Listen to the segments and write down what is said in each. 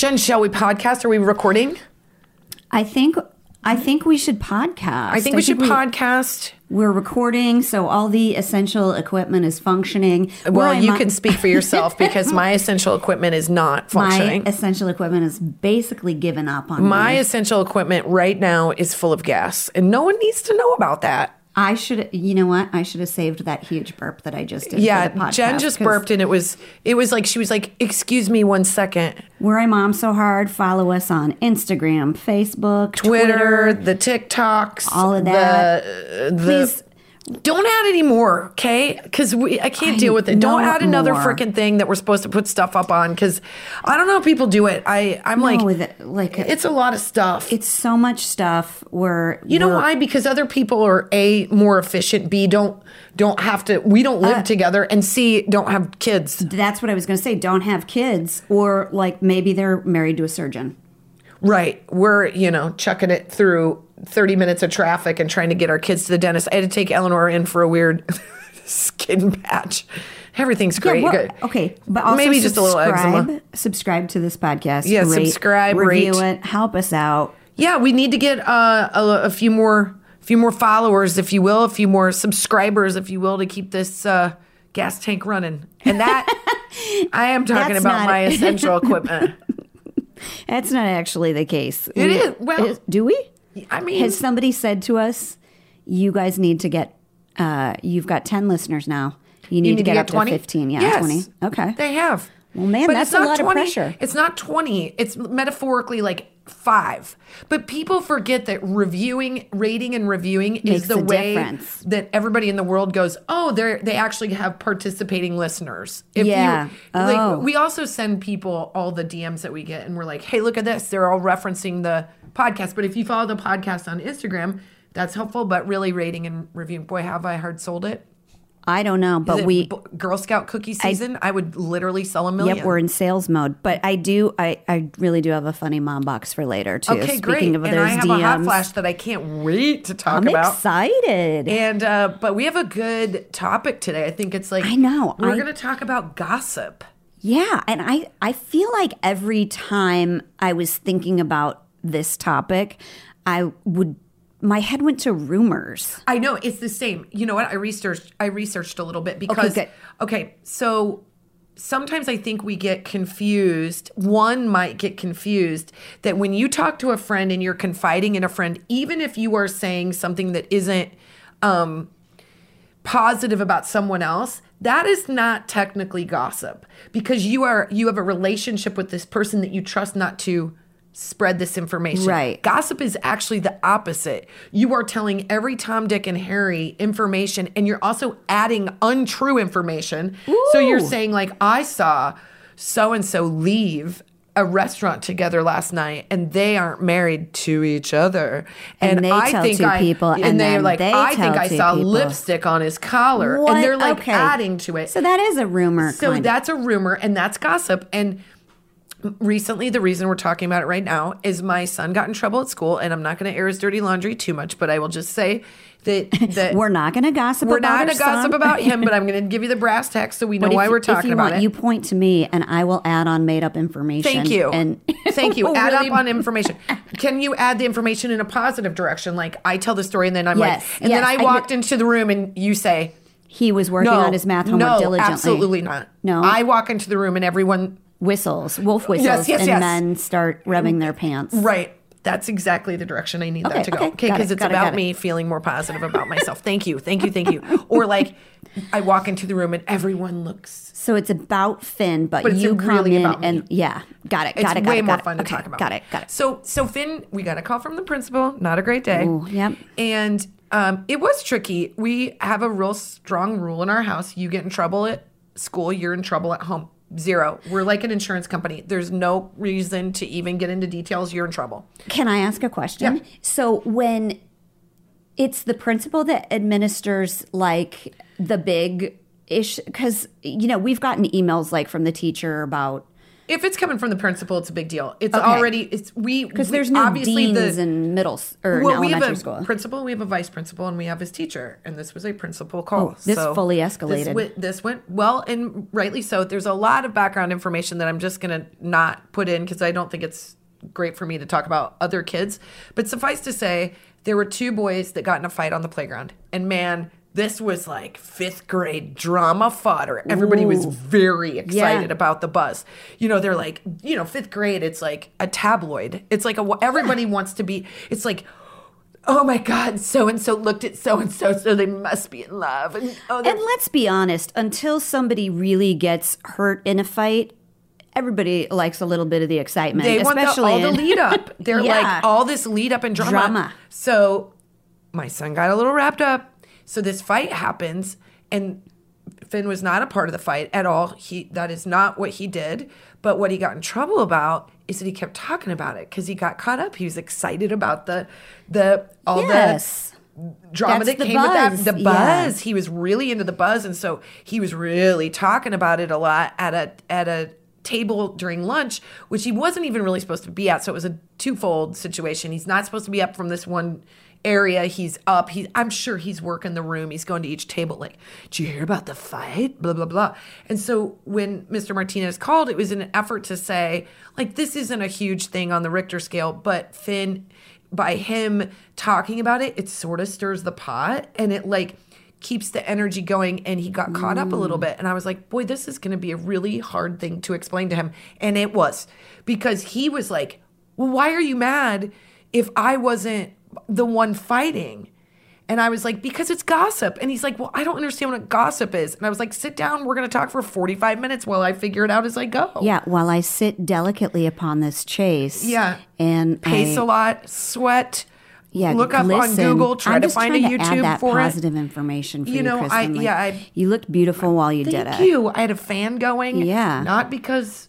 Jen, shall we podcast? Are we recording? I think I think we should podcast. I think we should podcast. We're recording, so all the essential equipment is functioning. Well, Where you can speak for yourself because my essential equipment is not My functioning. essential equipment is basically given up on My me. essential equipment right now is full of gas, and no one needs to know about that. I should, you know what? I should have saved that huge burp that I just did. for Yeah, the podcast, Jen just burped, and it was it was like she was like, "Excuse me, one second. Where I mom so hard. Follow us on Instagram, Facebook, Twitter, the TikToks, all of that. The, the, Please don't add any more, okay? Because we I can't I deal with it. Don't add another freaking thing that we're supposed to put stuff up on. Because I don't know how people do it. I I'm like, with it, like it's a lot of stuff. it's so much stuff. Where You know why? Because other people are a more efficient. B don't don't have to. We don't live Uh, together, and C don't have kids. That's what I was going to say. Don't have kids, or like maybe they're married to a surgeon. Right. We're you know chucking it through thirty minutes of traffic and trying to get our kids to the dentist. I had to take Eleanor in for a weird skin patch. Everything's great. Yeah, well, okay, but also maybe just a little subscribe, eczema. Subscribe to this podcast. Yeah, subscribe, review rate. it, help us out. Yeah, we need to get uh, a, a few more, a few more followers, if you will, a few more subscribers, if you will, to keep this uh, gas tank running. And that I am talking That's about my essential equipment. That's not actually the case. It We- is. Well- is- do we? I mean, Has somebody said to us, "You guys need to get. Uh, you've got ten listeners now. You need, you to get up to fifteen. Yeah, Yes, twenty. Okay. They have. Well, man, But that's it's a not lot of pressure. It's not 20. It's metaphorically like five. But people forget that reviewing, rating and reviewing is the way difference. that everybody in the world goes, oh, they they actually have participating listeners. If Yeah. You, Oh. Like, we also send people all the DMs that we get and we're like, hey, look at this. They're all referencing the podcast. But if you follow the podcast on Instagram, that's helpful. But really rating and reviewing, boy, have I hard sold it. I don't know, but we. B- Girl Scout cookie season, I, would literally sell a million. Yep, we're in sales mode. But I do. I, I really do have a funny mom box for later too. Okay, Speaking great. of and I have DMs, a hot flash that I can't wait to talk I'm about. excited. And uh, but we have a good topic today. I think it's like I know. we're I- going to talk about gossip. Yeah, and I I feel like every time I was thinking about this topic, I would my head went to rumors. I know it's the same. You know what? I researched. I researched a little bit because good. okay, so sometimes I think we get confused. One might get confused that when you talk to a friend and you're confiding in a friend, even if you are saying something that isn't um, positive about someone else, that is not technically gossip because you are you have a relationship with this person that you trust not to spread this information. Right. Gossip is actually the opposite. You are telling every Tom, Dick, and Harry information, and you're also adding untrue information. So you're saying, like, I saw so and so leave a restaurant together last night and they aren't married to each other And they I tell think two I, people, and, and they're like they I think I saw people. lipstick on his collar What? and they're like Okay. adding to it So that is a rumor. so kind of. that's a rumor and that's gossip. And recently, the reason we're talking about it right now is my son got in trouble at school, and I'm not going to air his dirty laundry too much, but I will just say that that we're not going to gossip. we're about not going to gossip son. about him, but I'm going to give you the brass tacks so we know why we're talking you about want, it. You point to me, and I will add on made up information. Thank you. And Thank you. Add really- up on information. Can you add the information in a positive direction? Like I tell the story and then I'm Yes, like, and yes, then I I walked do- into the room and you say, He was working no, on his math homework no, diligently. absolutely not. No. I walk into the room and everyone Whistles, wolf whistles, yes, and yes. men start rubbing their pants. Right. That's exactly the direction I need Okay, that to go. okay. Okay, because it, it's it, about it. me feeling more positive about myself. Thank you, thank you, thank you. Or like, I walk into the room and everyone looks. So it's about Finn, but, But you come really in about me. and yeah, got it, It's got it, got way it, more fun to Okay, talk about. Got it, got it. So, so Finn, we got a call from the principal. Not a great day. Ooh, yep. And um, it was tricky. We have a real strong rule in our house. You get in trouble at school, you're in trouble at home. Zero. We're like an insurance company. There's no reason to even get into details. You're in trouble. Can I ask a question? Yeah. So when it's the principal that administers like the big ish, because you know we've gotten emails like from the teacher about If it's coming from the principal, it's a big deal. It's Okay. already it's we because there's no obviously deans the, in middle or in well, we have elementary a school. principal, we have a vice principal, and we have his teacher. And this was a principal oh, call. Oh, this fully This escalated. went, this went well, and rightly so. There's a lot of background information that I'm just gonna not put in because I don't think it's great for me to talk about other kids. But suffice to say, there were two boys that got in a fight on the playground, and man. This was like fifth grade drama fodder. Everybody was very excited about the buzz. You know, they're like, you know, fifth grade, it's like a tabloid. It's like a, everybody wants to be, it's like, oh my God, so and so looked at so and so, so they must be in love. And, oh, And let's be honest, until somebody really gets hurt in a fight, everybody likes a little bit of the excitement. they want the, especially all the lead up. They're Yeah. like all this lead up and drama. Drama. So my son got a little wrapped up. So this fight happens, and Finn was not a part of the fight at all. He that is not what he did. But what he got in trouble about is that he kept talking about it because he got caught up. He was excited about the the all Yes. the drama That's that came with that. The Yeah. buzz. He was really into the buzz, and so he was really talking about it a lot at a at a table during lunch, which he wasn't even really supposed to be at. So it was a twofold situation. He's not supposed to be up from this one area. He's up. He I'm sure he's working the room. He's going to each table like, "Did you hear about the fight?" Blah blah blah. And so when Mr. Martinez called, it was in an effort to say like this isn't a huge thing on the Richter scale, but Finn by him talking about it, it sort of stirs the pot and it like keeps the energy going and he got caught up a little mm. bit and I was like, "Boy, this is going to be a really hard thing to explain to him." And it was because he was like, "Well, why are you mad if I wasn't the one fighting?" And I was like, because it's gossip. And he's like, well, I don't understand what gossip is. And I was like, sit down. We're going to talk for 45 minutes while I figure it out as I go. Yeah, while I sit delicately upon this chase. Yeah. And Pace I, a lot, sweat. yeah, look up on. Google, try I'm to find a to YouTube for it. positive information for You you, know, I- Like, yeah, I- you looked beautiful while you did Thank it. you. I had a fan going. Yeah. Not because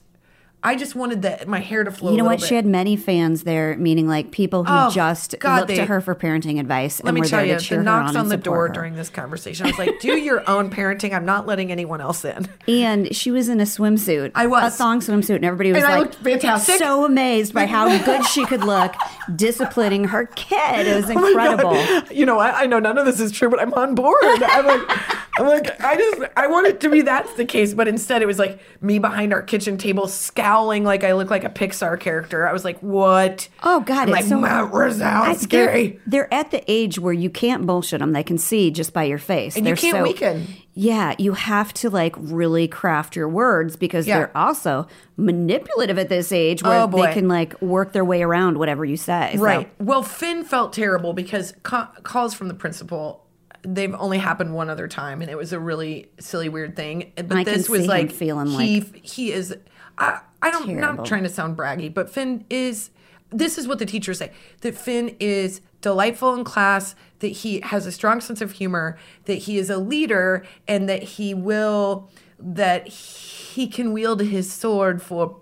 I just wanted the, my hair to flow You know what? little She had many fans there, meaning like people who Oh, just God, looked they- to her for parenting advice Let and me were tell you, the knocks on on the door her. during this conversation. I was like, do your own parenting. I'm not letting anyone else in. And she was in a swimsuit. I was. A thong swimsuit. And everybody was And I like looked fantastic. so amazed by how good she could look disciplining her kid. It was Oh incredible. God. You know, I, I know none of this is true, but I'm on board. I'm like, I'm like, I just, I want it to be that's the case, but instead it was like me behind our kitchen table, scowling like I look like a Pixar character. I was like, what? Oh God, I'm it's like so Mount scary. They're, at the age where you can't bullshit them; they can see just by your face. And you They're can't so, weaken. Yeah, you have to like really craft your words because Yeah. they're also manipulative at this age, where Oh, boy. they can like work their way around whatever you say. So- Right. Well, Finn felt terrible because ca- calls from the principal. They've only happened one other time, and it was a really silly, weird thing. But this was like feeling he he is. I I don't. Terrible. Not trying to sound braggy, but Finn is. This is what the teachers say: that Finn is delightful in class, that he has a strong sense of humor, that he is a leader, and that he will that he can wield his sword for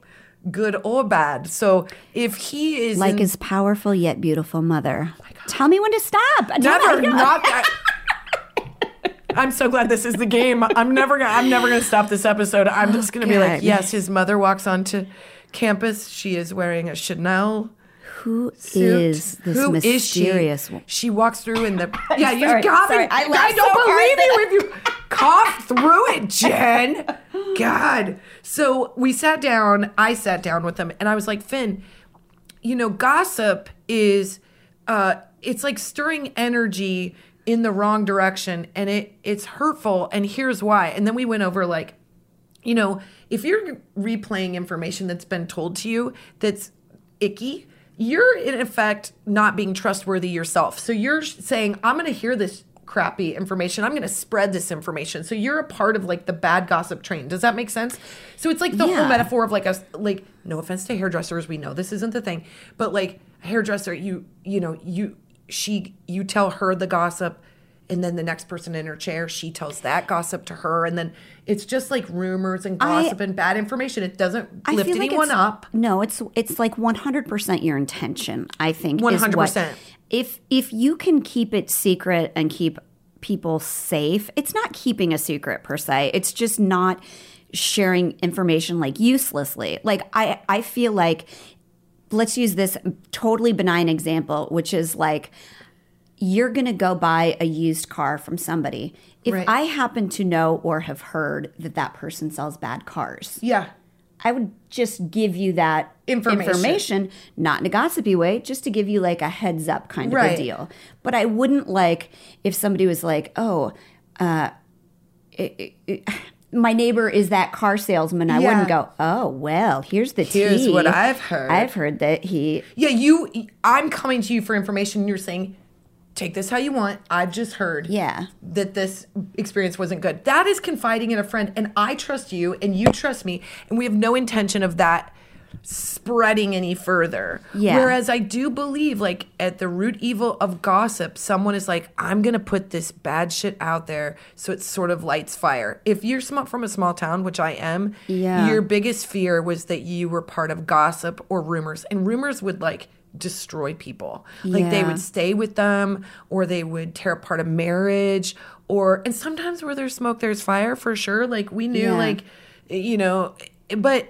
good or bad. So if he is like in- his powerful yet beautiful mother. Oh Tell me when to stop. Never, not that. I'm so glad this is the game. I'm never gonna. I'm never gonna stop this episode. I'm just gonna be like, yes. His mother walks onto campus. She is wearing a Chanel Who suit. is this Who is mysterious? she? She walks through in the. Yeah, you sorry, got sorry. I I, don't so believe you if you cough through it, Jen. God. So we sat down. I sat down with them, and I was like, Finn, you know, gossip is uh it's like stirring energy in the wrong direction and it it's hurtful and here's why. And then we went over like you know, if you're replaying information that's been told to you that's icky, you're in effect not being trustworthy yourself. So you're saying, I'm going to hear this crappy information. I'm going to spread this information. So you're a part of like the bad gossip train. Does that make sense? So it's like the Yeah. whole metaphor of like a like no offense to hairdressers, we know this isn't the thing, but like hairdresser, you you know, you she you tell her the gossip and then the next person in her chair, she tells that gossip to her and then it's just like rumors and I- gossip and bad information. It doesn't I lift feel like anyone up. No, it's it's like 100% your intention, I think. is what- 100%. If if you can keep it secret and keep people safe, it's not keeping a secret per se. It's just not sharing information like uselessly. Like I I feel like let's use this totally benign example, which is like you're going to go buy a used car from somebody. If Right. I happen to know or have heard that that person sells bad cars, Yeah. I would just give you that Information. information, not in a gossipy way, just to give you like a heads up kind of Right. a deal. But I wouldn't like if somebody was like, "Oh, uh, it- it- it- my neighbor is that car salesman." I Yeah. wouldn't go, "Oh, well, here's the Here's tea. what I've heard." I've heard that he Yeah, you. I'm coming to you for information. You're saying, take this how you want. I've just heard. Yeah. That this experience wasn't good. That is confiding in a friend, and I trust you, and you trust me, and we have no intention of that spreading any further. Yeah. Whereas I do believe, like at the root evil of gossip, someone is like, I'm gonna put this bad shit out there, so it sort of lights fire. If you're sm- from a small town, which I am, Yeah. your biggest fear was that you were part of gossip or rumors, and rumors would like destroy people. Like they would stay with them, or they would tear apart a marriage, or and sometimes where there's smoke, there's fire for sure. Like we knew, Yeah. like you know, but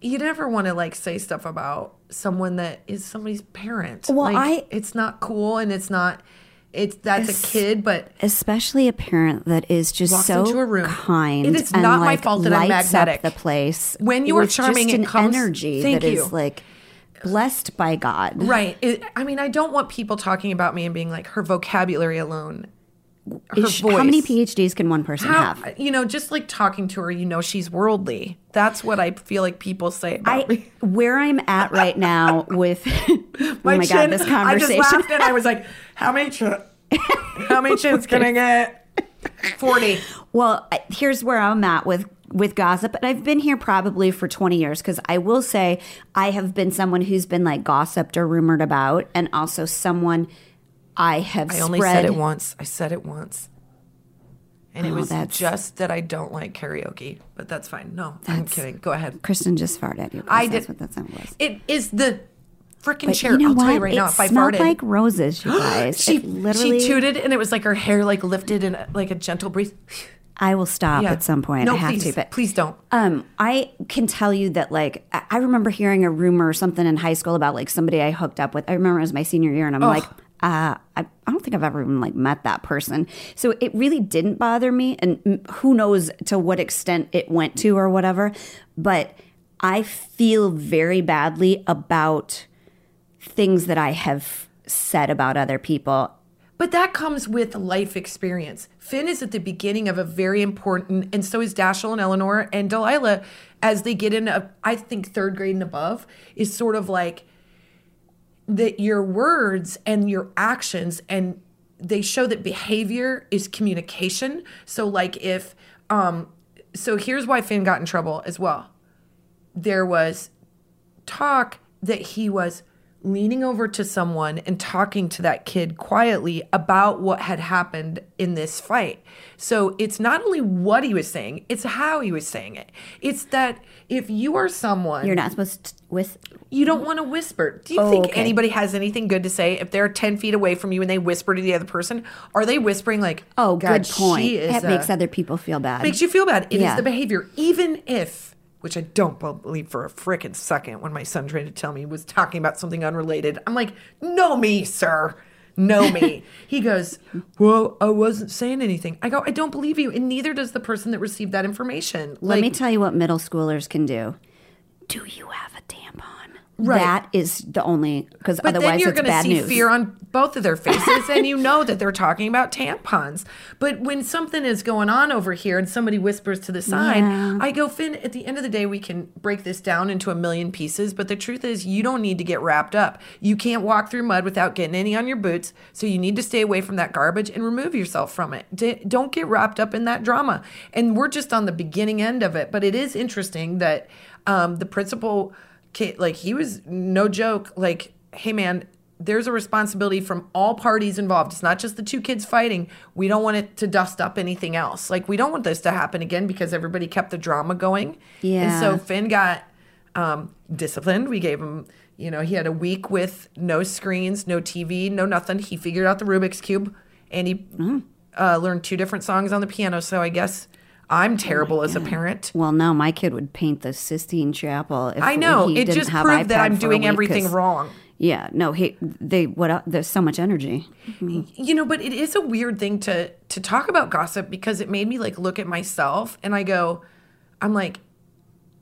you never want to like say stuff about someone that is somebody's parent. Well, like, I- it's not cool, and it's not. It's that's Es- a kid, but especially a parent that is just so into a room. kind. It is and, not my fault that I'm magnetic. The place When you are charming, just it comes- energy Thank that is you. like blessed by God. right. It, I mean, I don't want people talking about me and being like her vocabulary alone. Her Is- voice. How many PhDs can one person How- have? you know, just like talking to her, you know, she's worldly. That's what I feel like people say about I me. where I'm at right now with oh my, chin- god, this conversation. I just laughed and I was like, "How many chin? How many chins can I get? Forty. Well, here's where I'm at with with gossip, and I've been here probably for 20 years because I will say I have been someone who's been like gossiped or rumored about, and also someone I have. I only spread, said it once. I said it once. And it Oh, was that's- just that I don't like karaoke, but that's fine. No, I'm kidding. Go ahead. Kristen just farted at you. I did. That's what that sound was. It is the freaking chair. you know I'll what? tell you right it now. If I farted, like roses, you guys. she It literally. she tooted, and it was like her hair like lifted in a, like a gentle breeze. I will stop Yeah. at some point. No, I have please, to, but please don't. Um, I can tell you that like I I remember hearing a rumor or something in high school about like somebody I hooked up with. I remember it was my senior year, and I'm like, uh, I, I don't think I've ever even like met that person. So it really didn't bother me, and who knows to what extent it went to or whatever. But I feel very badly about things that I have said about other people. But that comes with life experience. Finn is at the beginning of a very important, and so is Dashiell and Eleanor and Delilah, as they get in, I think, third grade and above, is sort of like that your words and your actions, and they show that behavior is communication. So, like, if, um, so here's why Finn got in trouble as well. There was talk that he was leaning over to someone and talking to that kid quietly about what had happened in this fight. So it's not only what he was saying, it's how he was saying it. It's that if you are someone You're not supposed to whisper. you don't want to whisper. Do you Oh, think okay. anybody has anything good to say if they're 10 feet away from you and they whisper to the other person? Are they whispering like, oh, God, good point. Is That a- makes other people feel bad. makes you feel bad. It is Yeah. the behavior, even if, which I don't believe for a frickin' second when my son tried to tell me he was talking about something unrelated. I'm like, know me, sir. Know me. he goes, Well, I wasn't saying anything. I go, I don't believe you. And neither does the person that received that information. Let Like, me tell you what middle schoolers can do. Do you have a tampon? Right. That is the only because But otherwise then you're gonna bad see news. fear on both of their faces, and you know that they're talking about tampons. But when something is going on over here and somebody whispers to the side, Yeah. I go, Finn, at the end of the day, we can break this down into a million pieces. But the truth is, you don't need to get wrapped up. You can't walk through mud without getting any on your boots. So you need to stay away from that garbage and remove yourself from it. D- don't get wrapped up in that drama. And we're just on the beginning end of it. But it is interesting that um, the principal kid, like he was no joke, like, hey man, there's a responsibility from all parties involved. It's not just the two kids fighting. We don't want it to dust up anything else. Like we don't want this to happen again because everybody kept the drama going. Yeah. And so Finn got um, disciplined. We gave him, you know, he had a week with no screens, no TV, no nothing. He figured out the Rubik's cube and he Mm. uh, learned two different songs on the piano. So I guess I'm Oh terrible as a parent. Well, no, my kid would paint the Sistine Chapel. If I know. he It didn't just have proved that I'm doing everything wrong. Yeah, no, he they what uh, there's so much energy. you know but it is a weird thing to to talk about gossip because it made me like look at myself and i go i'm like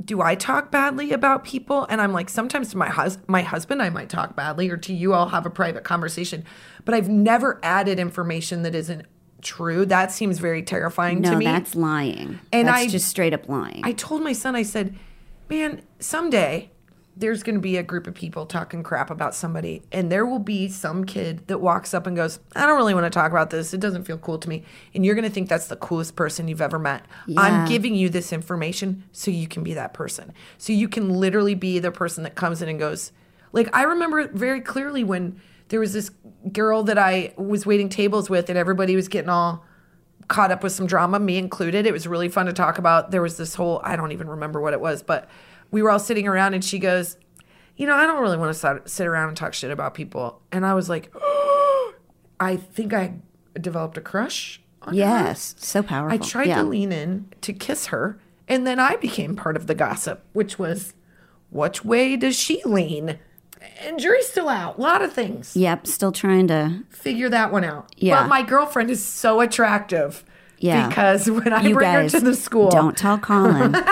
do i talk badly about people and i'm like sometimes to my hus- my husband i might talk badly or to you i'll have a private conversation but i've never added information that isn't true that seems very terrifying No, to me that's lying. And that's I- just straight up lying. I told my son, I said, man, someday there's going to be a group of people talking crap about somebody, and there will be some kid that walks up and goes, I don't really want to talk about this. It doesn't feel cool to me. And you're going to think that's the coolest person you've ever met. I'm giving you this information so you can be that person. So you can literally be the person that comes in and goes, like, I remember very clearly when there was this girl that I was waiting tables with, and everybody was getting all caught up with some drama, me included. It was really fun to talk about. There was this whole, I don't even remember what it was, but we were all sitting around and she goes, You know, I don't really want to sit, around and talk shit about people. And I was like, I think I developed a crush on her. yes, so powerful. I tried yeah. to lean in to kiss her. And then I became part of the gossip, which was, Which way does she lean? And jury's still out. A lot of things Yep, still trying to. figure that one out. Yeah. But my girlfriend is so attractive. Yeah. Because when I you bring guys her to the school, Don't tell Colin.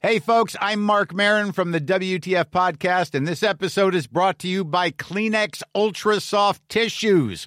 Hey, folks, I'm Marc Maron from the WTF Podcast, and this episode is brought to you by Kleenex Ultra Soft Tissues,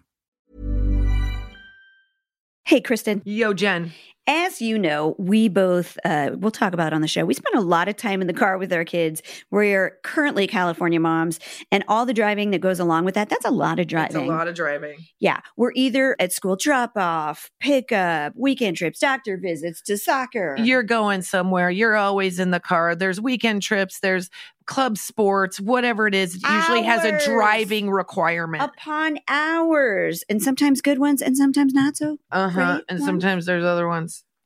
Hey, Kristen. yo, Jen, As you know, we both, uh, we'll talk about it on the show. We spend a lot of time in the car with our kids. We're currently California moms, and all the driving that goes along with that, that's a lot of it's driving. a lot of driving. Yeah. We're either at school drop off, pickup, weekend trips, doctor visits to soccer. You're going somewhere. You're always in the car. There's weekend trips. There's club sports, whatever it is. It usually has a driving requirement. upon hours, and sometimes good ones and sometimes not so. Uh huh. And ones. sometimes there's other ones.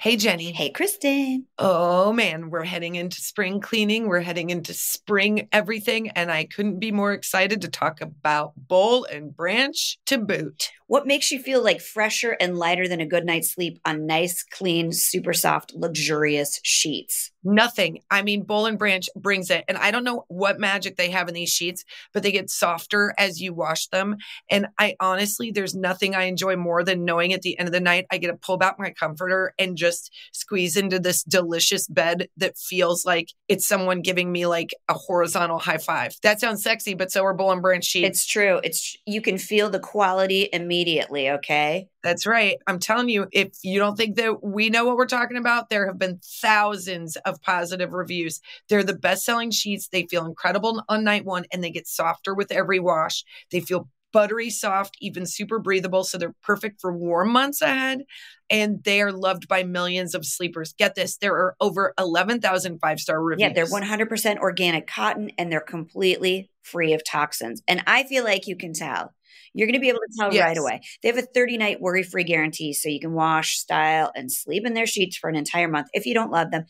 Hey, Jenny. Hey, Kristen. Oh man, we're heading into spring cleaning. We're heading into spring everything. And I couldn't be more excited to talk about Boll and Branch to boot. What makes you feel like fresher and lighter than a good night's sleep on nice, clean, super soft, luxurious sheets? Nothing. I mean, Boll and Branch brings it. And I don't know what magic they have in these sheets, but they get softer as you wash them. And I honestly, there's nothing I enjoy more than knowing at the end of the night, I get to pull back my comforter and just squeeze into this delicious bed that feels like it's someone giving me like a horizontal high five. That sounds sexy, but so are Boll and Branch sheets. It's true. It's you can feel the quality immediately, okay? That's right. I'm telling you, if you don't think that we know what we're talking about, there have been thousands of positive reviews. They're the best selling sheets. They feel incredible on night one and they get softer with every wash. They feel buttery soft, even super breathable. So they're perfect for warm months ahead. And they are loved by millions of sleepers. Get this, there are over 11,000 five star reviews. Yeah, they're 100% organic cotton and they're completely free of toxins. And I feel like you can tell. You're going to be able to tell Yes. right away. They have a 30 night worry free guarantee, so you can wash, style, and sleep in their sheets for an entire month if you don't love them,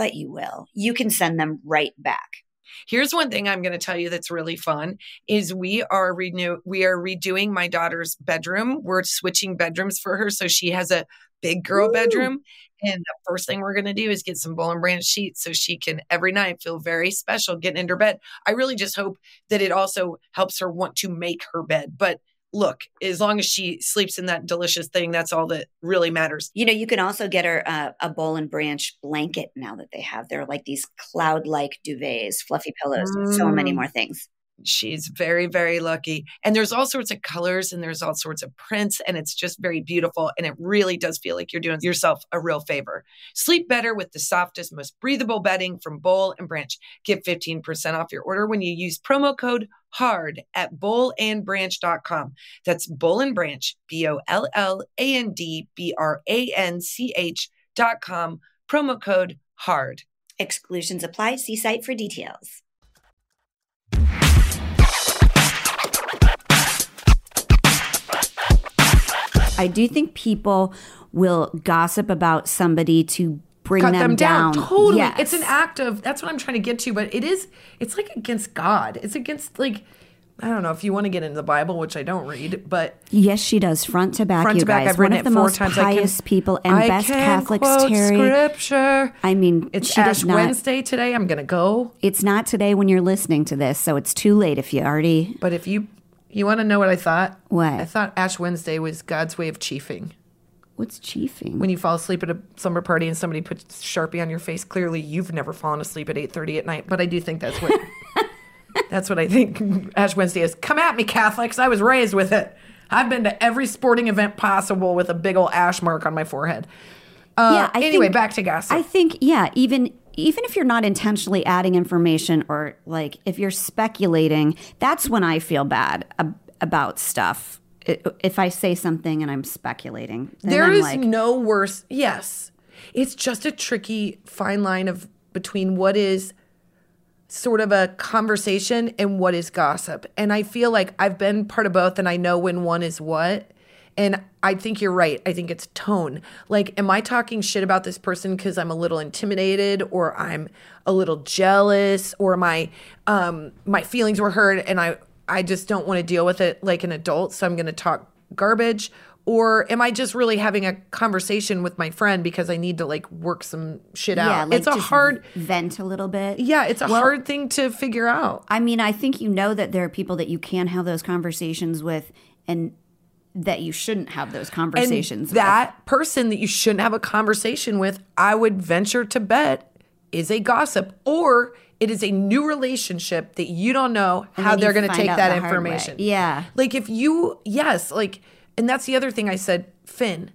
but you will. You can send them right back. Here's one thing I'm going to tell you that's really fun is we are renew we are redoing my daughter's bedroom. We're switching bedrooms for her so she has a big girl Ooh. bedroom. And the first thing we're going to do is get some Boll and Branch sheets so she can every night feel very special getting into her bed. I really just hope that it also helps her want to make her bed. But look, as long as she sleeps in that delicious thing, that's all that really matters. You know, you can also get her uh, a Boll and Branch blanket now that they have. They're like these cloud like duvets, fluffy pillows, so many Mm. more things. She's very, very lucky. And there's all sorts of colors and there's all sorts of prints, and it's just very beautiful. And it really does feel like you're doing yourself a real favor. Sleep better with the softest, most breathable bedding from Boll and Branch. Get 15% off your order when you use promo code HARD at bollandbranch.com. That's Boll and Branch, B O L L A N D B R A N C H dot com. Promo code HARD. Exclusions apply. See site for details. I do think people will gossip about somebody to bring cut them, them down. Totally. Yes. It's an act of that's what I'm trying to get to, but it is it's like against God. It's against like I don't know if you want to get into the Bible, which I don't read, but Yes, she does front to back. front you to back, guys. I've of it the four most times. Pious people and I best can Catholics, quote Terry. Scripture. I mean, It's she Ash not. Wednesday today. I'm gonna go, It's not today when you're listening to this, so it's too late if you already. but if you you want to know what I thought, What? I thought Ash Wednesday was God's way of chiefing. What's chiefing? When you fall asleep at a slumber party and somebody puts Sharpie on your face, clearly you've never fallen asleep at 8:30 at night. But I do think that's what that's what I think Ash Wednesday is. Come at me, Catholics. I was raised with it. I've been to every sporting event possible with a big old ash mark on my forehead. Uh, Yeah, I anyway, think- back to gossip. I think, yeah, even even if you're not intentionally adding information or like if you're speculating, that's when I feel bad ab- about stuff. If I say something and I'm speculating, There I'm is like, no worse. Yes. It's just a tricky fine line of between what is sort of a conversation and what is gossip. And I feel like I've been part of both and I know when one is what. And I think you're right. I think it's tone. Like, am I talking shit about this person because I'm a little intimidated or I'm a little jealous or my um my feelings were hurt and I I just don't want to deal with it like an adult, so I'm gonna talk garbage? Or am I just really having a conversation with my friend because I need to like work some shit out? yeah, like it's a hard vent a little bit. yeah, it's a Well, hard thing to figure out. I mean, I think you know that there are people that you can have those conversations with, and that you shouldn't have those conversations. And that person that you shouldn't have a conversation with, I would venture to bet, is a gossip or it is a new relationship that you don't know how they're going to take that hard way. information. Yeah. Like if you, yes, like, and that's the other thing I said, Finn,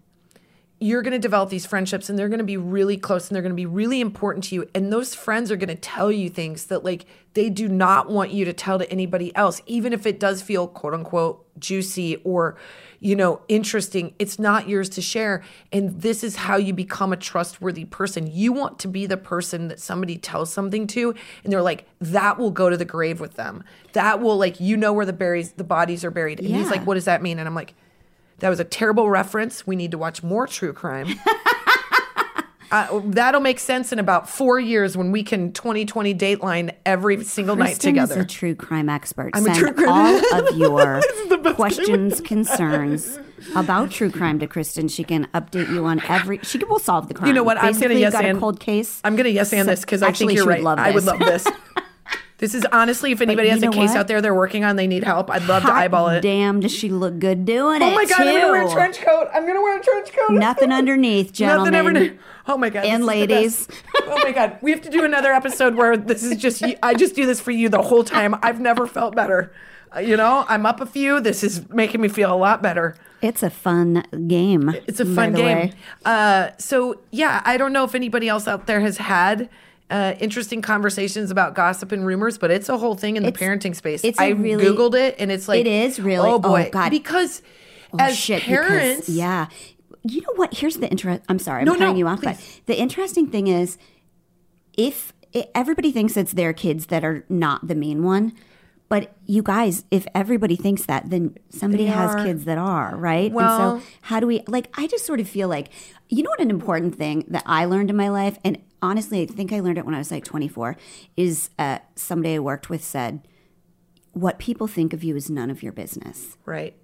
you're going to develop these friendships and they're going to be really close and they're going to be really important to you and those friends are going to tell you things that like they do not want you to tell to anybody else even if it does feel quote unquote juicy or you know interesting. It's not yours to share. And this is how you become a trustworthy person. You want to be the person that somebody tells something to and they're like that will go to the grave with them. That will like you know where the berries the bodies are buried. And he's like what does that mean? And i'm like that was a terrible reference. We need to watch more true crime. Uh, that'll make sense in about four years when we can 2020 Dateline every single night Kristen together. is a true crime expert. I'm a Send true crime- all of your questions, concerns about true crime to Kristen. She can update you on every. She will solve the crime. You know what? I'm gonna yes got and a cold case. I'm gonna yes and So- this because I think you're right. I would love this. this is honestly, if anybody has a case what? out there they're working on, they need help. I'd love to eyeball it. Damn, does she look good doing it? Oh my god, I'm gonna wear a trench coat. I'm gonna wear a trench coat. Nothing underneath, gentlemen. Nothing ever. Oh my god, And this is the ladies. oh my god, we have to do another episode where this is just. I just do this for you the whole time. I've never felt better. Uh, You know, I'm up a few. This is making me feel a lot better. It's a fun game. It's a fun game. Uh, so yeah, I don't know if anybody else out there has had uh, interesting conversations about gossip and rumors, but it's a whole thing in the It's- parenting space. it's I really- googled it, and it's like It is really- Oh boy, oh, boy, God. because Oh, as shit, because- parents, yeah. You know what? Here's the interest. I'm sorry, I'm No, cutting no, you off, but the interesting thing is, if i everybody thinks it's their kids that are not the mean one, but you guys, if everybody thinks that, then somebody They has are. kids that are right. Well- and so, how do we? Like, I just sort of feel like, you know, what an important thing that I learned in my life, and honestly, I think I learned it when I was like 24, is uh, somebody I worked with said, "What people think of you is none of your business." right.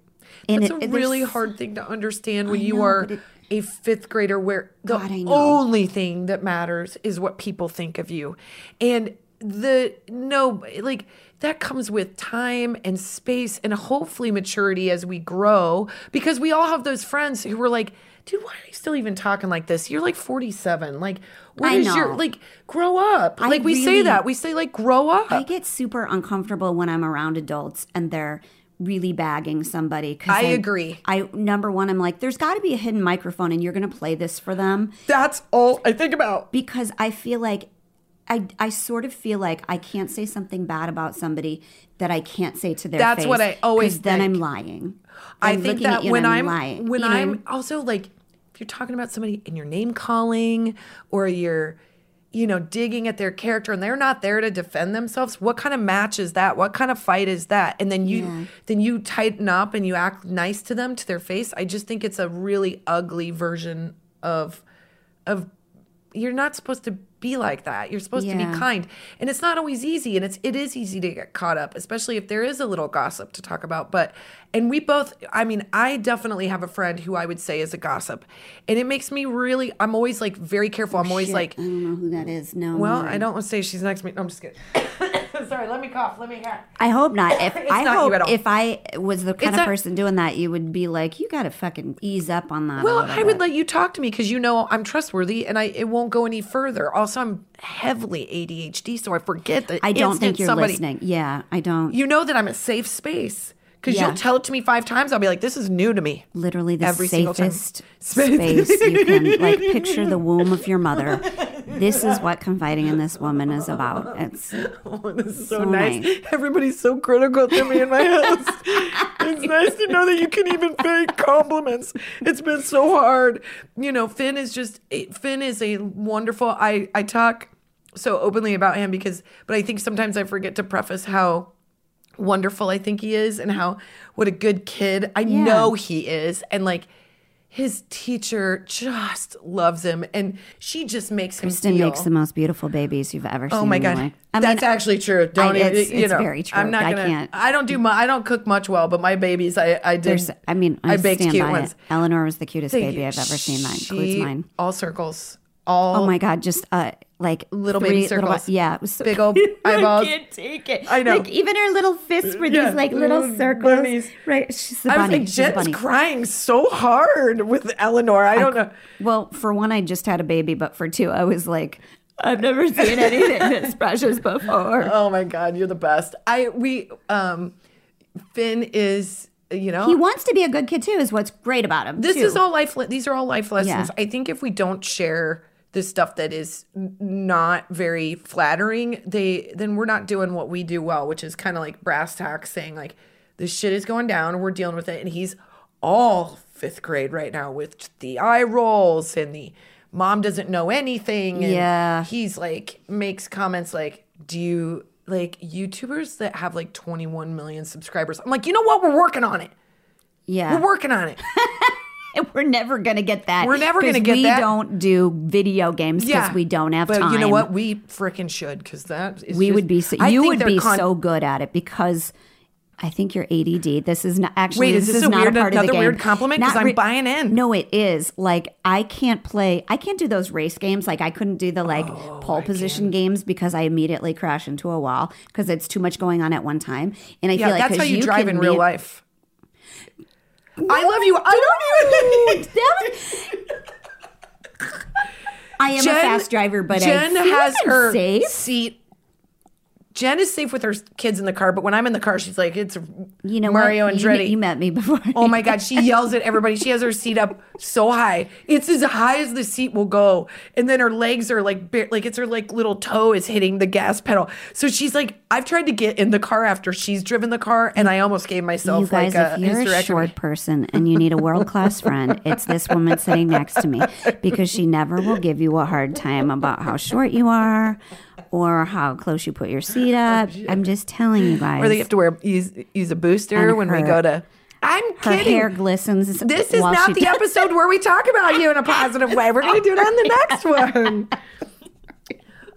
And That's it- a really hard thing to understand when I you are it- a fifth grader, where the God, only thing that matters is what people think of you, and the no, like that comes with time and space and hopefully maturity as we grow, because we all have those friends who were like. Dude, why are you still even talking like this? You're like 47. Like, what is your like? Grow up. I like we say that. We say like grow up. I get super uncomfortable when I'm around adults and they're really bagging somebody. 'cause I agree. I number one, I'm like, there's got to be a hidden microphone, and you're going to play this for them That's all I think about. because I feel like. I, I sort of feel like I can't say something bad about somebody that I can't say to their That's face. what I always 'cause then think. I'm lying. I I'm think looking at that when and I'm lying. when You know, I'm also like if you're talking about somebody and your name calling or you're you know digging at their character and they're not there to defend themselves what kind of match is that? What kind of fight is that? And then you then you tighten up and you act nice to them to their face. I just think it's a really ugly version of of you're not supposed to be like that. You're supposed to be kind. And it's not always easy and it's it is easy to get caught up, especially if there is a little gossip to talk about. But and we both I mean, I definitely have a friend who I would say is a gossip. And it makes me really I'm always like very careful. I'm always shit, like I don't know who that is. No. well. I don't want to say she's next to me. No, I'm just kidding. Sorry, let me cough. Let me have. I hope not. If It's I not you hope at all. if I was the kind It's of a- person doing that, you would be like, you got to fucking ease up on that. Well, I would bit." let you talk to me because you know I'm trustworthy and I it won't go any further. Also, I'm heavily ADHD, so I forget that I don't think you're somebody, listening. Yeah, I don't. You know that I'm a safe space because Yeah. you'll tell it to me five times. I'll be like, "This is new to me." literally the every safest Space. you can like picture the womb of your mother. This is what confiding in this woman is about. It's Oh, this is so, So nice. nice. Everybody's so critical to me in my house. it's nice to know that you can even pay compliments. It's been so hard. You know, Finn is just eh, Finn is a wonderful. I I talk so openly about him because, but I think sometimes I forget to preface how wonderful I think he is and how what a good kid I Yeah. know he is and like. His teacher just loves him, and she just makes him Kristen feel. makes the most beautiful babies you've ever oh seen. Oh my god. I that's mean, actually true. Don't I- it's- you it's know, very true. I'm not gonna. can't- I don't do. mu- I don't cook much well, but my babies, I I did. There's, I mean, I, baked stand cute by ones. it. Eleanor was the cutest Thank baby you. I've ever seen. That includes mine. All circles. All. Oh my god, just uh, like Little three baby little- circles. yeah, it was so Big old eyeballs. I can't take it. I know. Like even her little fists were Yeah, these like little little circles. bunnies. Right, she's a I was bunny. like, She's Jen's crying so hard with Eleanor. I don't know. Well, for one, I just had a baby, but for two, I was like, I've never seen anything this precious before. Oh my god, you're the best. I we um, Finn is you know He wants to be a good kid too. Is what's great about him. this too. is all life these are all life lessons Yeah. i think if we don't share the stuff that is not very flattering they then we're not doing what we do well which is kind of like brass tacks saying like this shit is going down we're dealing with it and he's all fifth grade right now with the eye rolls and the mom doesn't know anything and Yeah. he's like makes comments like do you like youtubers that have like 21 million subscribers i'm like you know what we're working on it yeah. we're working on it. We're never gonna get that. We're never going to get we that. We don't do video games because we don't have but time. you know what? We freaking should because that is we just- would be so, you would be con- so good at it because I think you're ADD. This is not actually. Wait, is this is a not weird- a part of the game. weird compliment? 'Cause Not I'm buying in. No, it is. Like I can't play. I can't do those race games. Like I couldn't do the like Oh, pole position games because I immediately crash into a wall because it's too much going on at one time. And I Yeah, feel like that's how you, drive in real meet- life. I love you. I don't even. I am Jen- a fast driver, but Jen I has her safe. seat. Jen is safe with her kids in the car, but when I'm in the car, she's like, "It's You know Mario what? and You- Andretti." You, met me before. Oh my God, she yells at everybody. She has her seat up so high. It's as high as the seat will go. And then her legs are like, bare, like it's her like little toe is hitting the gas pedal. So she's like, I've tried to get in the car after she's driven the car and I almost gave myself You guys, like a if you're a short person and you need a world class friend, it's this woman sitting next to me because she never will give you a hard time about how short you are or how close you put your seat up. I'm just telling you guys. Or they have to wear use use a booster And when we go to I'm her kidding. hair glistens. This is not the episode where we talk about you in a positive way. We're going to do it on the next one.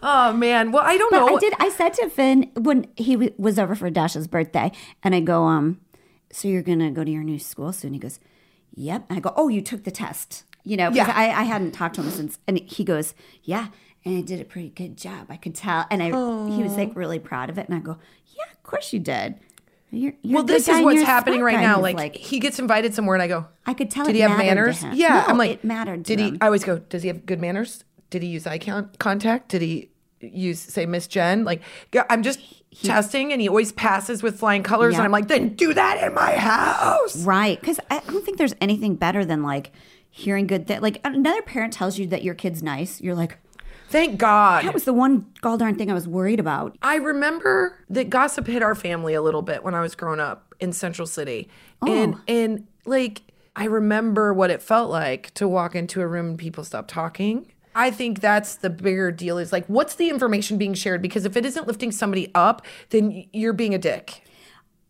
Oh man. Well, I don't But know. I did. I said to Finn when he w- was over for Dash's birthday, and I go, um, so you're gonna go to your new school soon? He goes, yep. And I go, oh, you took the test, you know? Yeah. I, I hadn't talked to him since, and he goes, yeah, and I did a pretty good job. I could tell, and I he was like really proud of it, and I go, yeah, of course you did. You're, you're well, this is what's happening right now. He's Like, he gets invited somewhere, and I go, I could tell Did he have manners? him. Yeah, No, I'm like, it mattered Did he? I always go, does he have good manners? Did he use eye contact? Did he use say Miss Jen? Like, I'm just testing, and he always passes with flying colors, Yeah. and I'm like, then do that in my house. Right. Because I don't think there's anything better than like hearing good that Like another parent tells you that your kid's nice. You're like, Thank God. that was the one gall darn thing I was worried about. I remember that gossip hit our family a little bit when I was growing up in Central City. Oh. And and like I remember what it felt like to walk into a room and people stop talking. I think that's the bigger deal is like what's the information being shared because if it isn't lifting somebody up, then you're being a dick.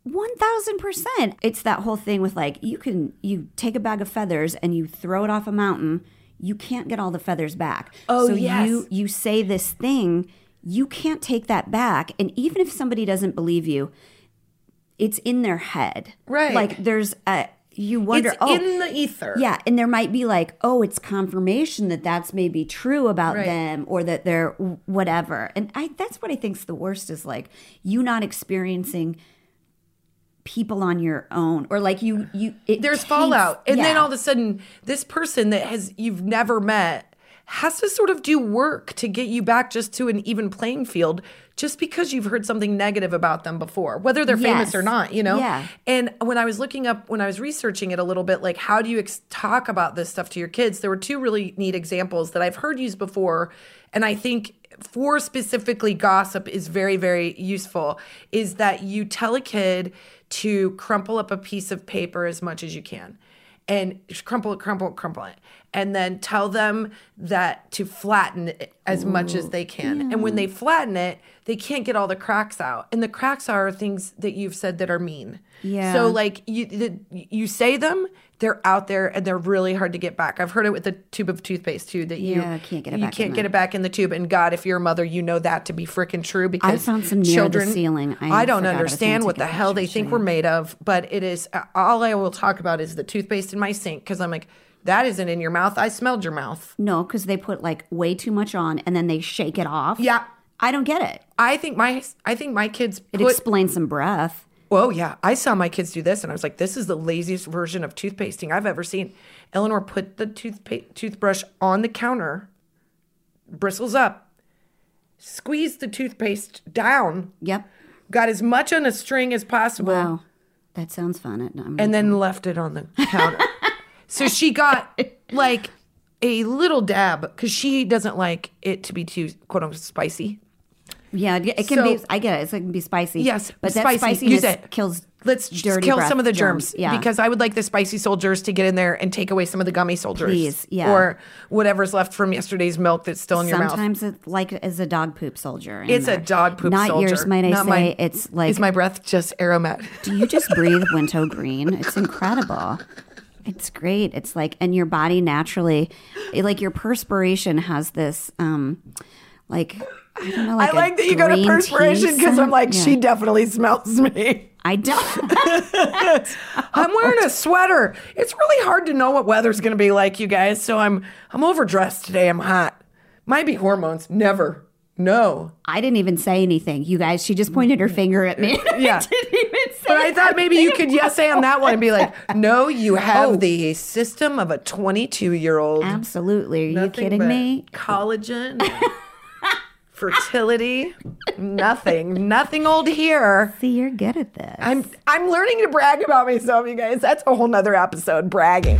One thousand percent. It's that whole thing with like you can you take a bag of feathers and you throw it off a mountain. You can't get all the feathers back. Oh, so yes. you you say this thing, you can't take that back. And even if somebody doesn't believe you, it's in their head. Right. Like there's a you wonder. it's oh, in the ether. Yeah, and there might be like, oh, it's confirmation that that's maybe true about Right. them or that they're whatever. And I that's what I think's the worst is like you not experiencing people on your own or like you you there's takes- fallout. And then all of a sudden this person that has you've never met has to sort of do work to get you back just to an even playing field just because you've heard something negative about them before whether they're famous or not you know? Yeah. and when i was looking up when i was researching it a little bit like how do you ex- talk about this stuff to your kids? There were two really neat examples that i've heard used before and i think for specifically gossip is very very useful is that you tell a kid to crumple up a piece of paper as much as you can and crumple it crumple it crumple it and then tell them that to flatten it as much as they can. And when they flatten it they can't get all the cracks out. And the cracks are things that you've said that are mean Yeah. so like you the, you say them they're out there and they're really hard to get back i've heard it with the tube of toothpaste too that you Yeah, can't get it you back can't get it back in the tube and god if you're a mother you know that to be freaking true because I found some children ceiling. I I, don't forgot I was understand what the hell they think we're made of but it is uh, all i will talk about is the toothpaste in my sink because i'm like that isn't in your mouth i smelled your mouth No, because they put like way too much on and then they shake it off. Yeah. I don't get it. i think my i think my kids It put explains some breath. Oh yeah, I saw my kids do this, and I was like, "This is the laziest version of toothpasting I've ever seen." Eleanor put the toothpa- toothbrush on the counter, bristles up, squeezed the toothpaste down, Yep. got as much on a string as possible, Wow. That sounds fun. And then left it on the counter. so she got like a little dab because she doesn't like it to be too quote unquote spicy. Yeah, it can So- be. I get it. It's like, it can be spicy. Yes, but that spicy. spiciness Use it. kills. Let's just kill breath some of the germs, Yeah, because I would like the spicy soldiers to get in there and take away some of the gummy soldiers. Please, yeah. Or whatever's left from yesterday's milk that's still in your mouth. sometimes it's like as a dog poop soldier. It's a dog poop Not soldier. yours, might I Not say? mine. It's like Is my breath just aromat? Do you just breathe Winto Green? It's incredible. It's great. It's like, and your body naturally, like your perspiration has this, um, like I don't know. Like I like that you go to perspiration because I'm like, Yeah. she definitely smells me. I don't. I'm wearing a sweater. It's really hard to know what weather's going to be like, you guys. So I'm I'm overdressed today. I'm hot. Might be hormones. Never. No. I didn't even say anything. You guys, she just pointed her finger at me. Yeah. I didn't even say. But I thought maybe you could yes and that one and be like, no, you have Oh. the system of a 22 year old. Absolutely. Are you kidding me? Collagen, fertility, nothing, nothing old here. See, you're good at this. I'm I'm learning to brag about myself, you guys. That's a whole nother episode, bragging.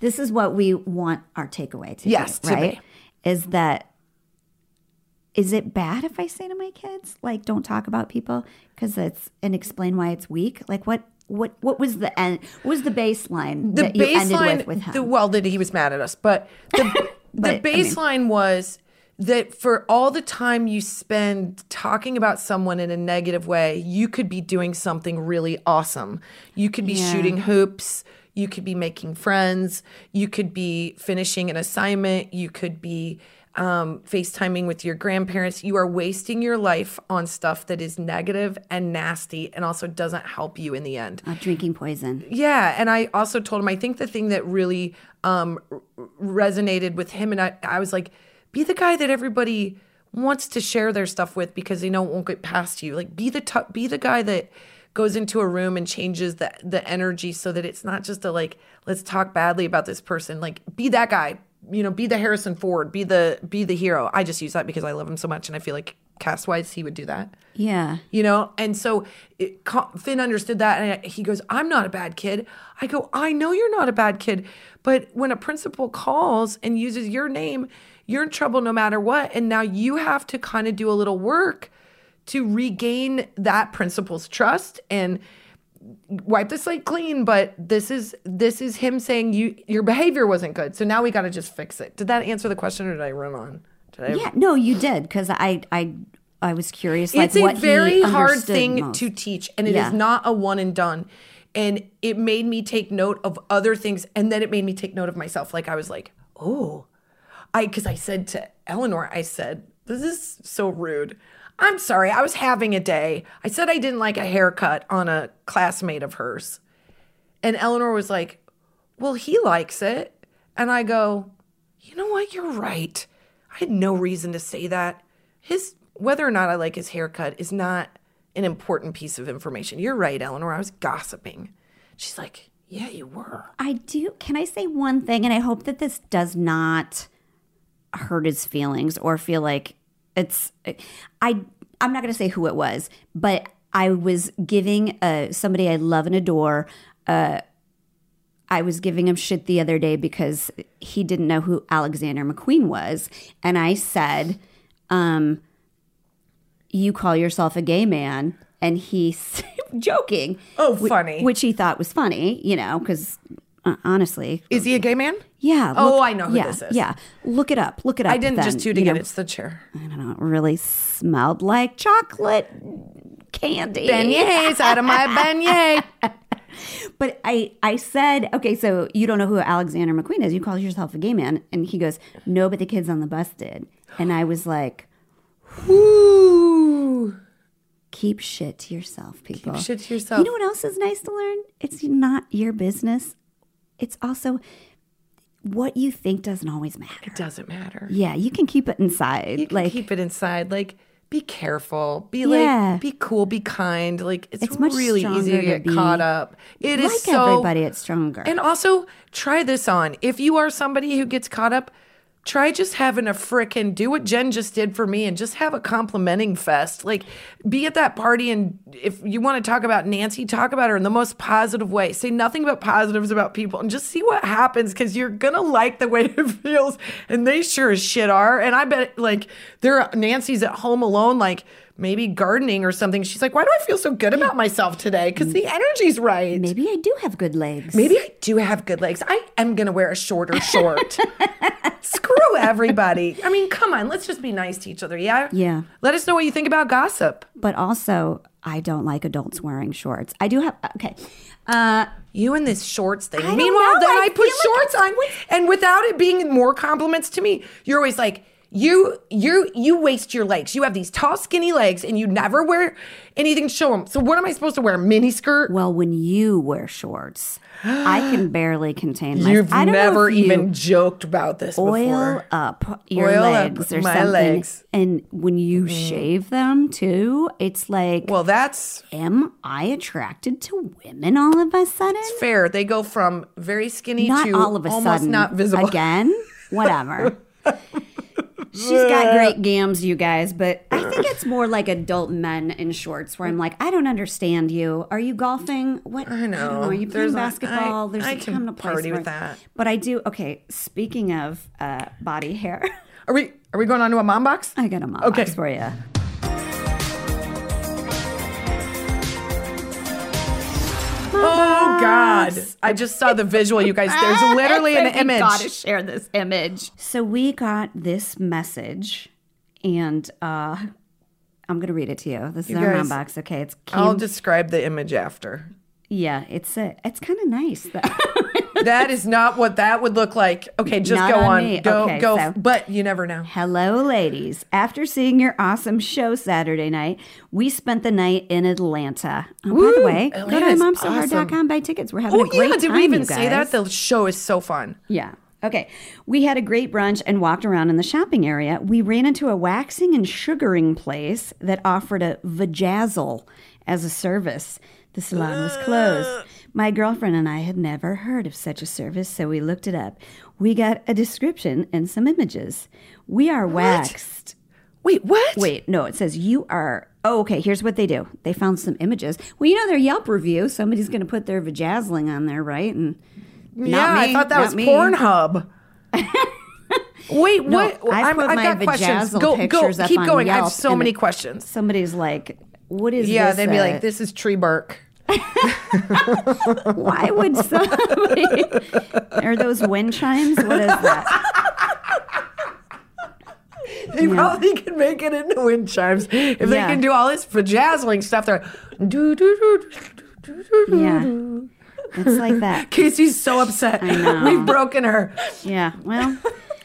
This is what we want our takeaway to Yes, be, to right? be. Is that is it bad if I say to my kids like don't talk about people because it's and explain why it's weak? Like what what what was the end? What was the baseline the that you ended with with him? the, well that he was mad at us but the, But, the I mean- baseline was that for all the time you spend talking about someone in a negative way you could be doing something really awesome you could be Yeah. shooting hoops you could be making friends you could be finishing an assignment you could be um, FaceTiming with your grandparents. You are wasting your life on stuff that is negative and nasty and also doesn't help you in the end. Uh, drinking poison. Yeah, and I also told him I think the thing that really um, resonated with him and I, I was like, be the guy that everybody wants to share their stuff with because they know it won't get past you. Like, be the t- be the guy that goes into a room and changes the the energy so that it's not just a like let's talk badly about this person. Like, be that guy. You know, be the Harrison Ford. Be the be the hero. I just use that because I love him so much, and I feel like cast wise he would do that Yeah. you know and so it, finn understood that and he goes i'm not a bad kid i go i know you're not a bad kid but when a principal calls and uses your name you're in trouble no matter what and now you have to kind of do a little work to regain that principal's trust and wipe the slate clean but this is this is him saying you your behavior wasn't good so now we got to just fix it did that answer the question or did i run on did I Yeah. No, you did because I I I was curious. Like it's a what very hard thing most. to teach and it is Yeah. not a one and done and it made me take note of other things and then it made me take note of myself like i was like oh i because i said to eleanor i said this is so rude i'm sorry i was having a day. I said i didn't like a haircut on a classmate of hers. And eleanor was like well he likes it. And i go you know what? You're right. I had no reason to say that. His whether or not i like his haircut is not an important piece of information. You're right eleanor. I was gossiping. She's like yeah you were. I do. Can I say one thing? And I hope that this does not hurt his feelings or feel like it's. I. I'm not going to say who it was, but I was giving uh, somebody I love and adore. Uh, I was giving him shit the other day because he didn't know who Alexander McQueen was, and I said, um, "You call yourself a gay man," and he's joking. Oh, funny. Which he thought was funny, you know, because uh, honestly, is he a gay man yeah. Oh, I know who yeah, this is. Yeah, look it up. Look it up. i didn't just then, too to get know. it's the chair I don't know. It really smelled like chocolate candy. beignets out of my beignet But I, I said, okay, so you don't know who Alexander McQueen is. You call yourself a gay man. And he goes, no, but the kids on the bus did. And I was like, Ooh. keep shit to yourself, people. Keep shit to yourself. You know what else is nice to learn? It's not your business. It's also what you think doesn't always matter. it doesn't matter Yeah, you can keep it inside. you can like, keep it inside like be careful, be Yeah. like, be cool, be kind. Like it's, It's much really easy to to get be caught up. It is like so everybody, it's stronger. and also, try this on. If you are somebody who gets caught up, try just having a frickin' do what Jen just did for me and just have a complimenting fest. Like, be at that party, and if you want to talk about Nancy, talk about her in the most positive way. Say nothing but positives about people and just see what happens because you're gonna like the way it feels. And they sure as shit are. And I bet, like, they're Nancy's at home alone, like, Maybe gardening or something. She's like, why do I feel so good about myself today? Because the energy's right. Maybe I do have good legs. Maybe I do have good legs. I am going to wear a shorter short. Screw everybody. I mean, come on. Let's just be nice to each other. Yeah? Yeah. Let us know what you think about gossip. But also, I don't like adults wearing shorts. I do have, okay. Uh, You and this shorts thing. Meanwhile, know. then I I, put feel like shorts on, and without it being more compliments to me, you're always like, you you you waste your legs. You have these tall, skinny legs, and you never wear anything to show them. So what am I supposed to wear? A mini skirt? well, when you wear shorts, I can barely contain myself. You've I don't know never if you even joked about this before. oil before. up your Oil up legs or my something. legs. Mm. And when you shave them too, it's like, Well, that's am I attracted to women all of a sudden? It's fair. They go from very skinny Not to all of a almost sudden. not visible. Again, whatever. She's got great gams, you guys, but I think it's more like adult men in shorts where I'm like, I don't understand you. Are you golfing? What? I know. don't know. Are you playing basketball? I- There's I a can ton of place party with where- that. But I do. Okay, speaking of uh, body hair, Are we are we going on to a mom box? I got a mom Okay. box for you. Oh God! I just saw the visual, you guys. There's literally an image. We Gotta share this image. So we got this message, and uh, I'm gonna read it to you. This is You our guys- mom box. Okay, it's cute. I'll describe the image after. yeah, it's a, it's kind of nice. Though. That is not what that would look like. Okay, just Not go on on. Go Okay, go. so- but you never know. Hello, ladies. After seeing your awesome show Saturday night, we spent the night in Atlanta. Oh, by the way, go to Atlanta's momsohard.com, buy tickets. We're having Oh a great yeah, did time, we even say that? The show is so fun. Yeah. Okay. We had a great brunch and walked around in the shopping area. We ran into a waxing and sugaring place that offered a vajazzle as a service. The salon was closed. Uh. My girlfriend and I had never heard of such a service, so we looked it up. We got a description and some images. We are waxed. Wait, what? Wait, no, it says you are. Oh, okay. Here's what they do. They found some images. Well, you know their Yelp review. Somebody's going to put their vajazzling on there, right? And not yeah, I thought that was me. Pornhub. Wait, No, what? I I'm- put my got questions. Go, go, pictures keep going. I have so many questions. somebody's like, "What is this? Yeah, this?" they'd be uh, like, "This is tree bark." Why would somebody? Are those wind chimes? What is that? They probably can make it into wind chimes if they can do all this vajazzling stuff. They're do do do do do do. Yeah, it's like that. Casey's so upset. know. We've broken her. Yeah, well,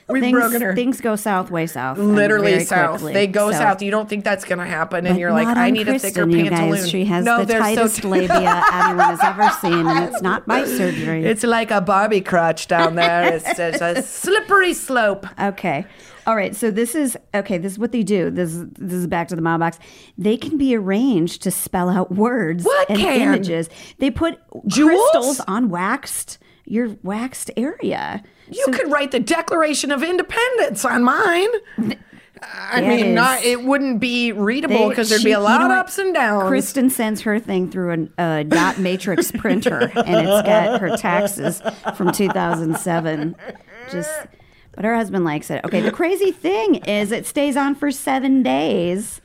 We've things, broken her. things go south, way south, and Literally south. quickly. They go So- south. You don't think that's going to happen, and But you're like, I need a thicker you pantaloon. guys. She has no, the they're tightest so labia anyone has ever seen, and it's not by surgery. It's like a Barbie crotch down there. It's, it's a slippery slope. Okay. All right. So this is okay. This is what they do. This is this is back to the mom box. They can be arranged to spell out words What and can? images. They put Jewels? crystals on waxed your waxed area. You could write the Declaration of Independence on mine. I mean, is- not it wouldn't be readable because there'd she- be a lot know of ups and downs. Kristen sends her thing through an- a dot matrix printer, and it's got her taxes from 2007. Just, but her husband likes it. Okay, the crazy thing is, it stays on for seven days.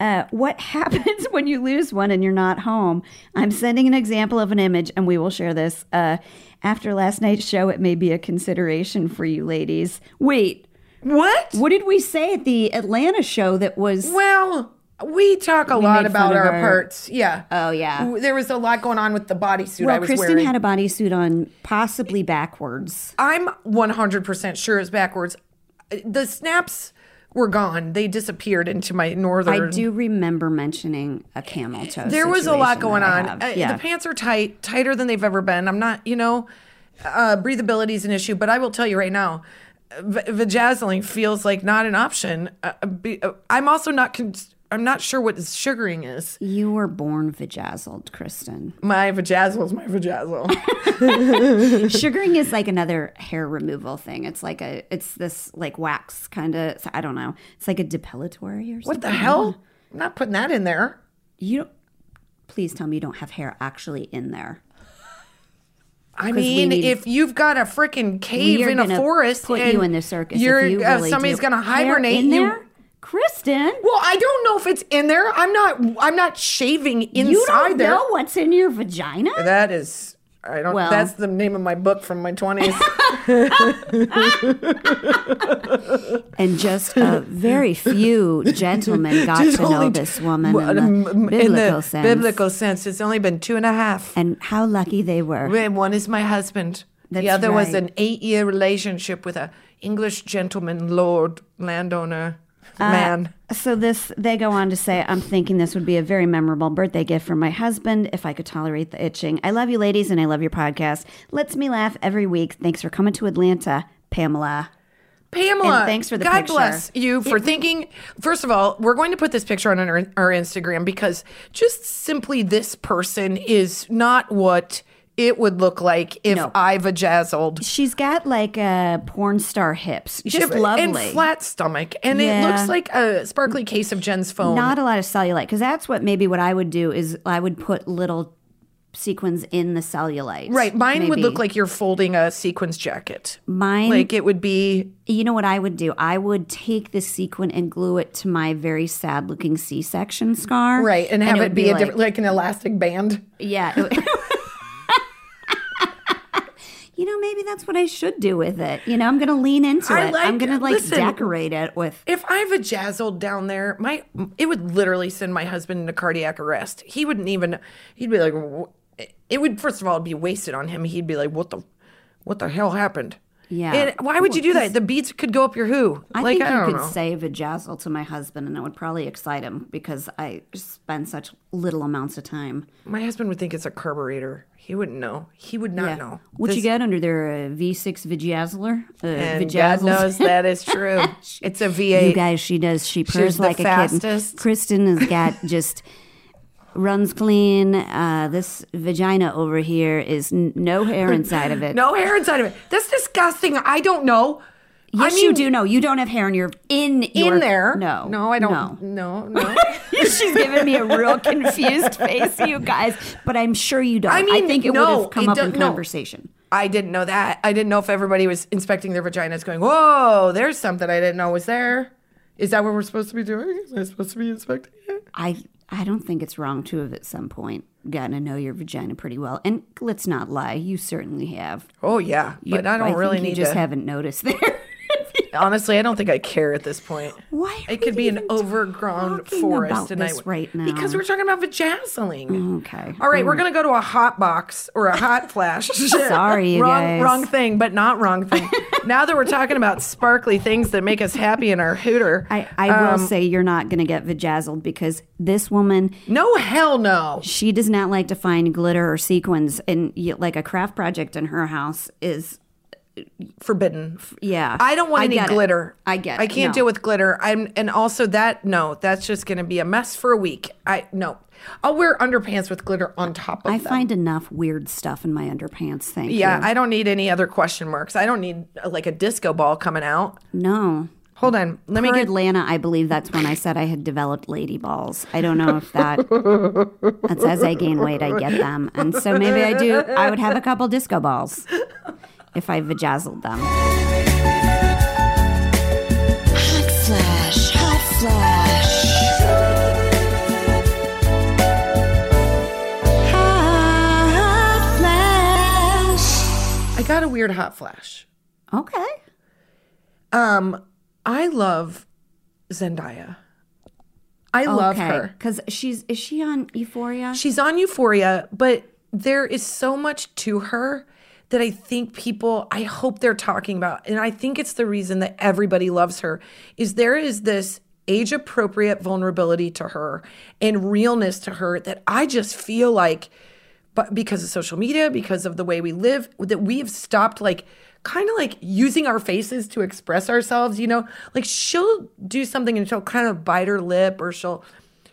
Uh, what happens when you lose one and you're not home? I'm sending an example of an image, and we will share this. Uh, after last night's show, it may be a consideration for you ladies. Wait, what? what did we say at the Atlanta show that was? Well, we talk a lot about of our parts. Yeah. Oh, yeah. There was a lot going on with the bodysuit I Well, was Kristen wearing. had a bodysuit on, possibly backwards. I'm 100% sure it's backwards. Uh, the snaps were gone. They disappeared into my northern. I do remember mentioning a camel toe. There was a lot going I on. Uh, yeah. The pants are tight, tighter than they've ever been. I'm not, you know, uh, breathability is an issue, but I will tell you right now, v- vajazzling feels like not an option. Uh, be, uh, I'm also not con- I'm not sure what sugaring is. You were born vajazzled, Kristen. My vajazzle is my vajazzle. Sugaring is like another hair removal thing. It's like a, it's this like wax kind of. I don't know. It's like a depilatory or something. what the hell? I'm not putting that in there. You don't, please tell me you don't have hair actually in there. I mean, need- if you've got a freaking cave in a forest, Put you in the circus. You're, if you uh, somebody's gonna hibernate in you. there, Kristen. Well, I don't know if it's in there. I'm not. I'm not shaving inside there. you don't there. know what's in your vagina. That is. I don't. Well- that's the name of my book from my twenties. And just a very few gentlemen got to know this woman um, in the biblical sense. biblical sense. It's only been two and a half. and how lucky they were. One is my husband. the That's other was right. an eight-year relationship with a English gentleman, lord, landowner, Uh, man. So this, they go on to say, I'm thinking this would be a very memorable birthday gift for my husband if I could tolerate the itching. I love you, ladies, and I love your podcast. Lets me laugh every week. Thanks for coming to Atlanta, Pamela. Pamela, And thanks for the God picture. bless you for thinking. First of all, we're going to put this picture on our, our Instagram because just simply this person is not what it would look like if No. I vajazzled. She's got like a porn star hips, just and lovely. flat stomach, and it looks like a sparkly case of Jen's phone. Not a lot of cellulite, because that's what maybe what I would do is I would put little sequins in the cellulite. right. Mine would look like you're folding a sequins jacket. mine. Like it would be. You know what I would do? I would take the sequin and glue it to my very sad looking C section scar. Right, and have it, would be, a like, different, like an elastic band. Yeah. it would- you know, maybe that's what I should do with it. You know, I'm going to lean into I it. like- I'm going to like listen, decorate it with. If I vajazzled down there, my it would literally send my husband into cardiac arrest. He wouldn't even. He'd be like, it would first of all be wasted on him. He'd be like, what the, what the hell happened? Yeah. Why would you do that? The beats could go up your who? I like think I you could know. say vajazzle to my husband, and it would probably excite him because I spend such little amounts of time. my husband would think it's a carburetor. He wouldn't know. He would not know. What you This- get under there? A V6 vajazzler? Uh, And God knows that is true. it's a V8. You guys, she does. She purrs the like a fastest. kitten. Kristen has got just runs clean. Uh, this vagina over here is n- no hair inside of it. no hair inside of it. That's disgusting. I don't know. yes, I you do know. You don't have hair in your in your, In there? No, no, I don't. No, no. She's giving me a real confused face, you guys. But I'm sure you don't. I mean, I think it no, would have come up in no. conversation. I didn't know that. I didn't know if everybody was inspecting their vaginas, going, "Whoa, there's something I didn't know was there." Is that what we're supposed to be doing? Is I supposed to be inspecting it? I I don't think it's wrong to have at some point gotten to know your vagina pretty well. And let's not lie, you certainly have. Oh yeah, You- but I don't really think need you just to. haven't noticed there. Honestly, I don't think I care at this point. Why It could be an overgrown forest, and I right now? because we're talking about vajazzling. Okay. All right, we're mm. gonna go to a hot box or a hot flash. Sorry, wrong, guys. wrong thing, but not wrong thing. now that we're talking about sparkly things that make us happy in our hooter, I, I will um, say you're not going to get vajazzled because this woman, no hell no. she does not like to find glitter or sequins. And like a craft project in her house is, Forbidden. yeah. I don't want I any get it. glitter. I get I can't No. deal with glitter. I'm and also that no, that's just going to be a mess for a week. I no. I'll wear underpants with glitter on top of I them. find enough weird stuff in my underpants. Thank yeah, you. I don't need any other question marks. I don't need uh, like a disco ball coming out. no. Hold on. Let me get Atlanta, I believe that's when I said I had developed lady balls. I don't know if that. That's as I gain weight, I get them, and so maybe I do. I would have a couple disco balls if I vajazzled them. Hot flash, hot flash. Hot flash. I got a weird hot flash. Okay. Um I love Zendaya. I love her. because she's is she on Euphoria? She's on Euphoria, but there is so much to her that I think people, I hope they're talking about. And I think it's the reason that everybody loves her is there is this age appropriate vulnerability to her and realness to her that I just feel like but because of social media, because of the way we live, that we have stopped like kind of like using our faces to express ourselves, you know? Like she'll do something and she'll kind of bite her lip or she'll,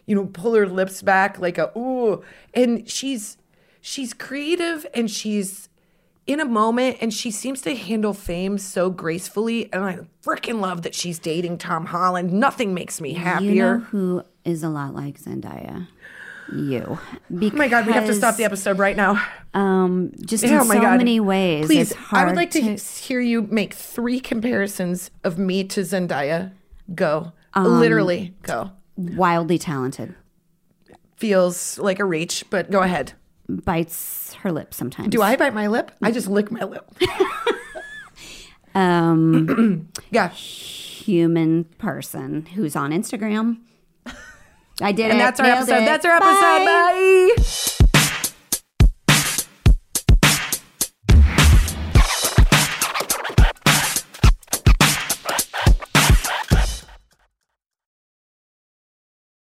you know, pull her lips back like a ooh. And she's she's creative and she's in a moment and she seems to handle fame so gracefully. And I freaking love that she's dating Tom Holland. Nothing makes me happier. You know who is a lot like Zendaya? You. Oh my God, we have to stop the episode right now. Um, just Oh in my so God. many ways. Please, I would like to, hear you make three comparisons of me to Zendaya. Go. Um, Literally, go. wildly talented. Feels like a reach, but go ahead. Bites her lips sometimes. Do I bite my lip? I just lick my lip. Um, Yeah. human person who's on Instagram. I did it. And that's our Nailed episode. it. That's our episode. Bye. Bye.